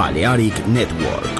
Balearic Network.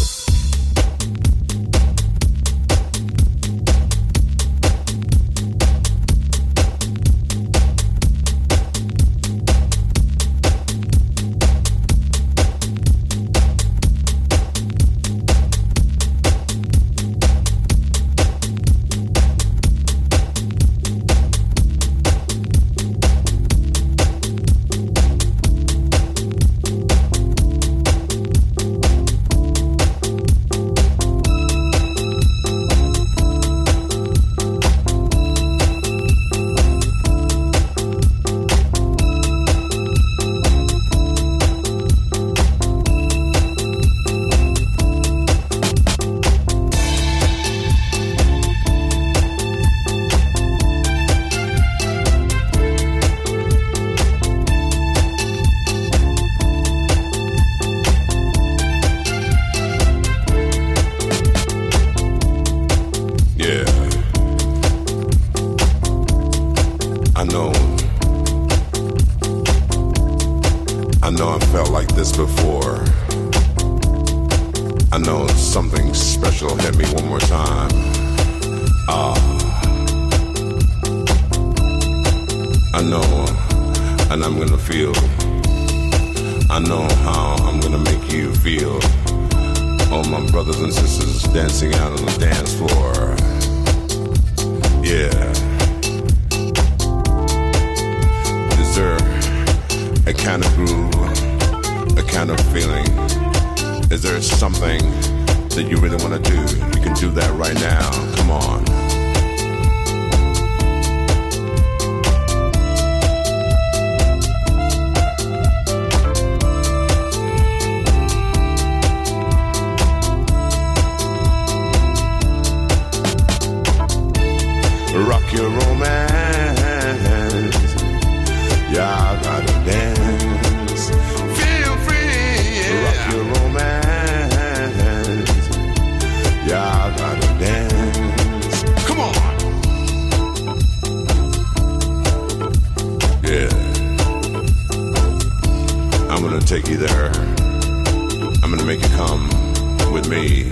with me.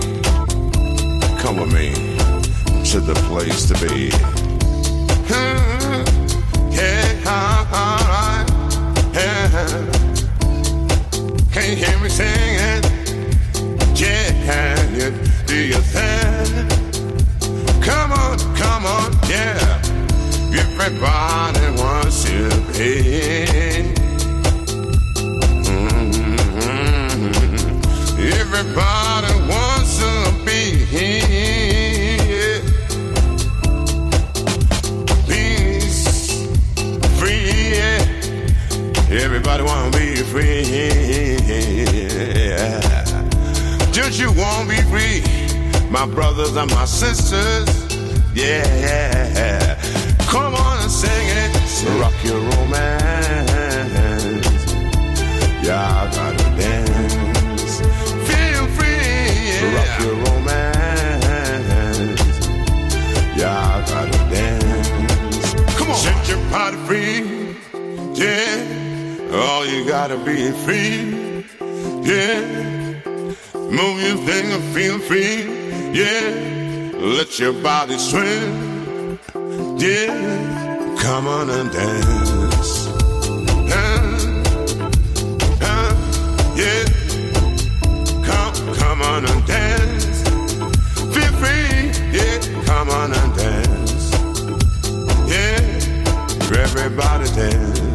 Come with me to the place to be. Hmm, yeah, alright. Yeah. Can you hear me singing? Yeah, yeah. do you think? Come on, come on, yeah. Everybody wants to be. you won't be free. My brothers and my sisters, yeah. Come on and sing it, rock your romance. Yeah, I gotta dance. Feel free, yeah. rock your romance. Yeah, I gotta dance. Come on, set your party free, yeah. All oh, you gotta be free, yeah know you think I feel free. Yeah, let your body swim. Yeah, come on and dance. Uh, uh, yeah, come, come on and dance. Feel free. Yeah, come on and dance. Yeah, everybody dance.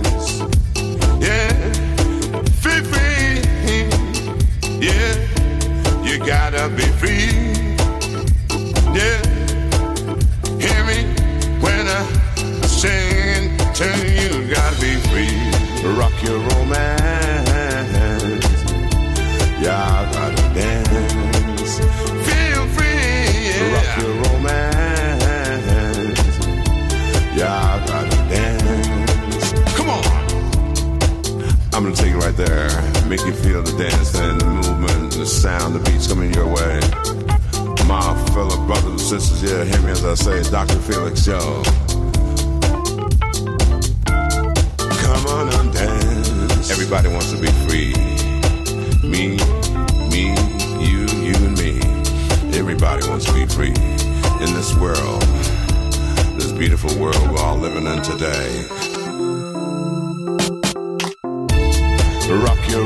your romance. Yeah, I gotta dance. Feel free, yeah. Rock your romance. Yeah, I gotta dance. Come on. I'm gonna take it right there. Make you feel the dance and the movement, the sound, the beats coming your way. My fellow brothers and sisters, yeah, hear me as I say, Dr. Felix Joe. Everybody wants to be free. Me, me, you, you, and me. Everybody wants to be free in this world, this beautiful world we're all living in today. Rock your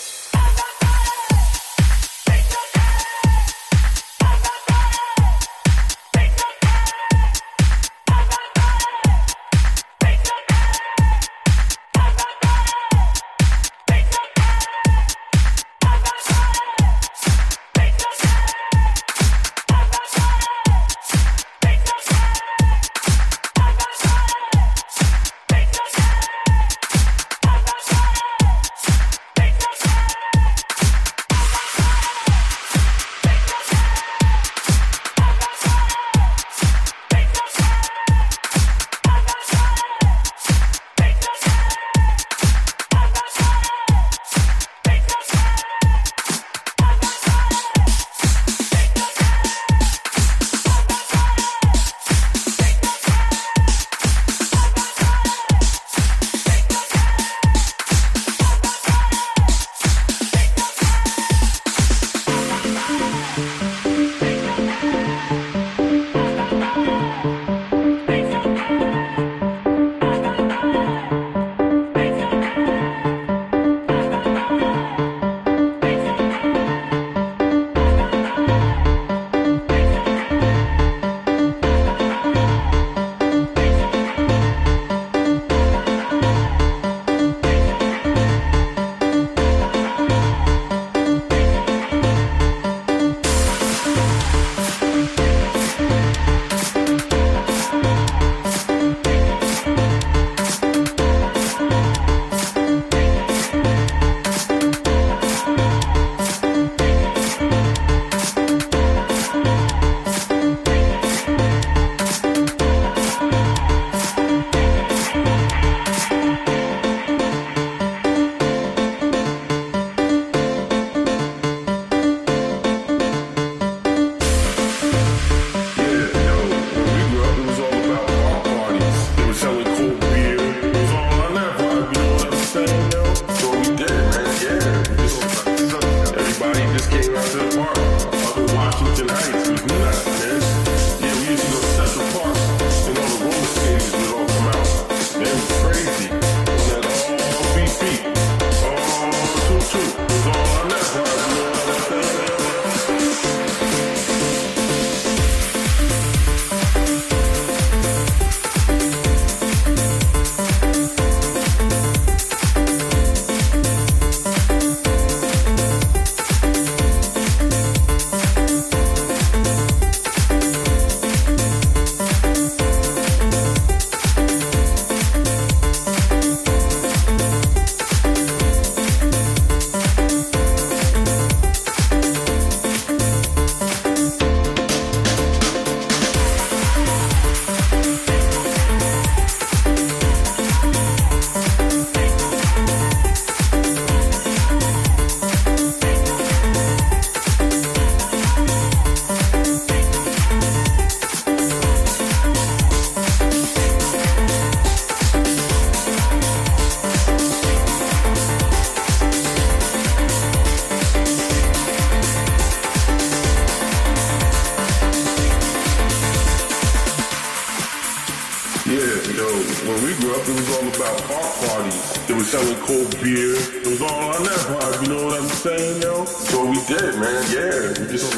Yeah, yo, when we grew up, it was all about park parties. They were selling cold beer. It was all on that vibe, you know what I'm saying, yo? So we did, man, yeah. We just,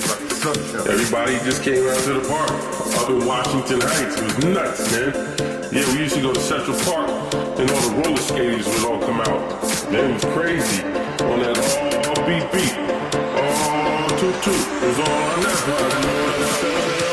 everybody just came out to the park. Up in Washington Heights, it was nuts, man. Yeah, we used to go to Central Park, and all the roller skaters would all come out. Man, it was crazy. On that all, beat beat. All toot toot. It was all on that vibe, you know what I'm saying?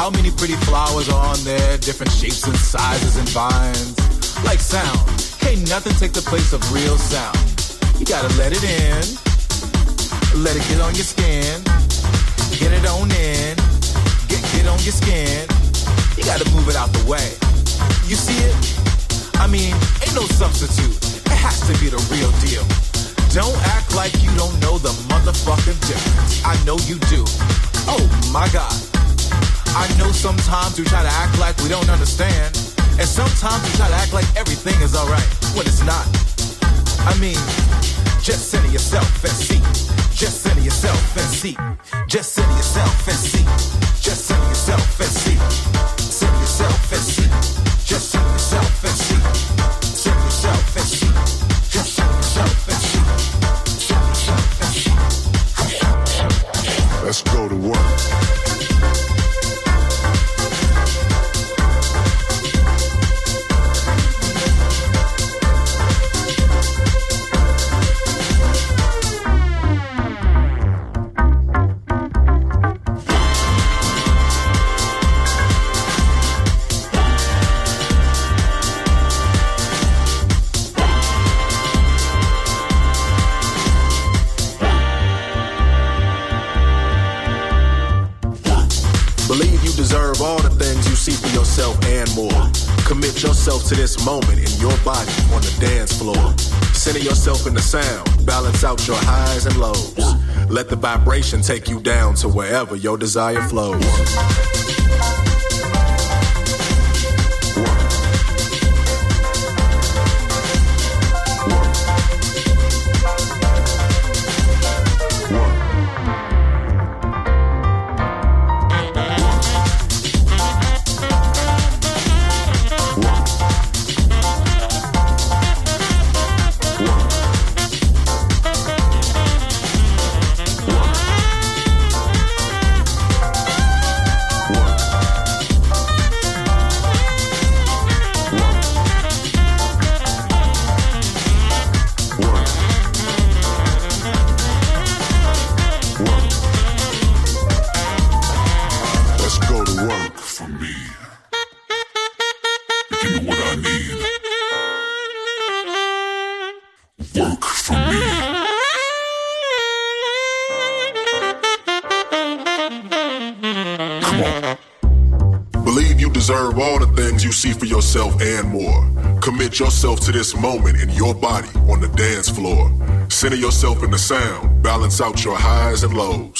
How many pretty flowers are on there, different shapes and sizes and vines. Like sound, can't nothing take the place of real sound. You gotta let it in, let it get on your skin, get it on in, get get on your skin. You gotta move it out the way. You see it? I mean, ain't no substitute. It has to be the real deal. Don't act like you don't know the motherfucking difference. I know you do. Oh my god. I know sometimes we try to act like we don't understand. And sometimes we try to act like everything is alright when it's not. I mean, just center yourself and see. Just center yourself and see. Just center yourself and see. Just center yourself Believe you deserve all the things you see for yourself and more. Commit yourself to this moment in your body on the dance floor. Center yourself in the sound, balance out your highs and lows. Let the vibration take you down to wherever your desire flows. Yourself to this moment in your body on the dance floor. Center yourself in the sound, balance out your highs and lows.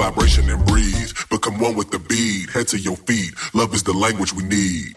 vibration and breathe. Become one with the beat, head to your feet. Love is the language we need.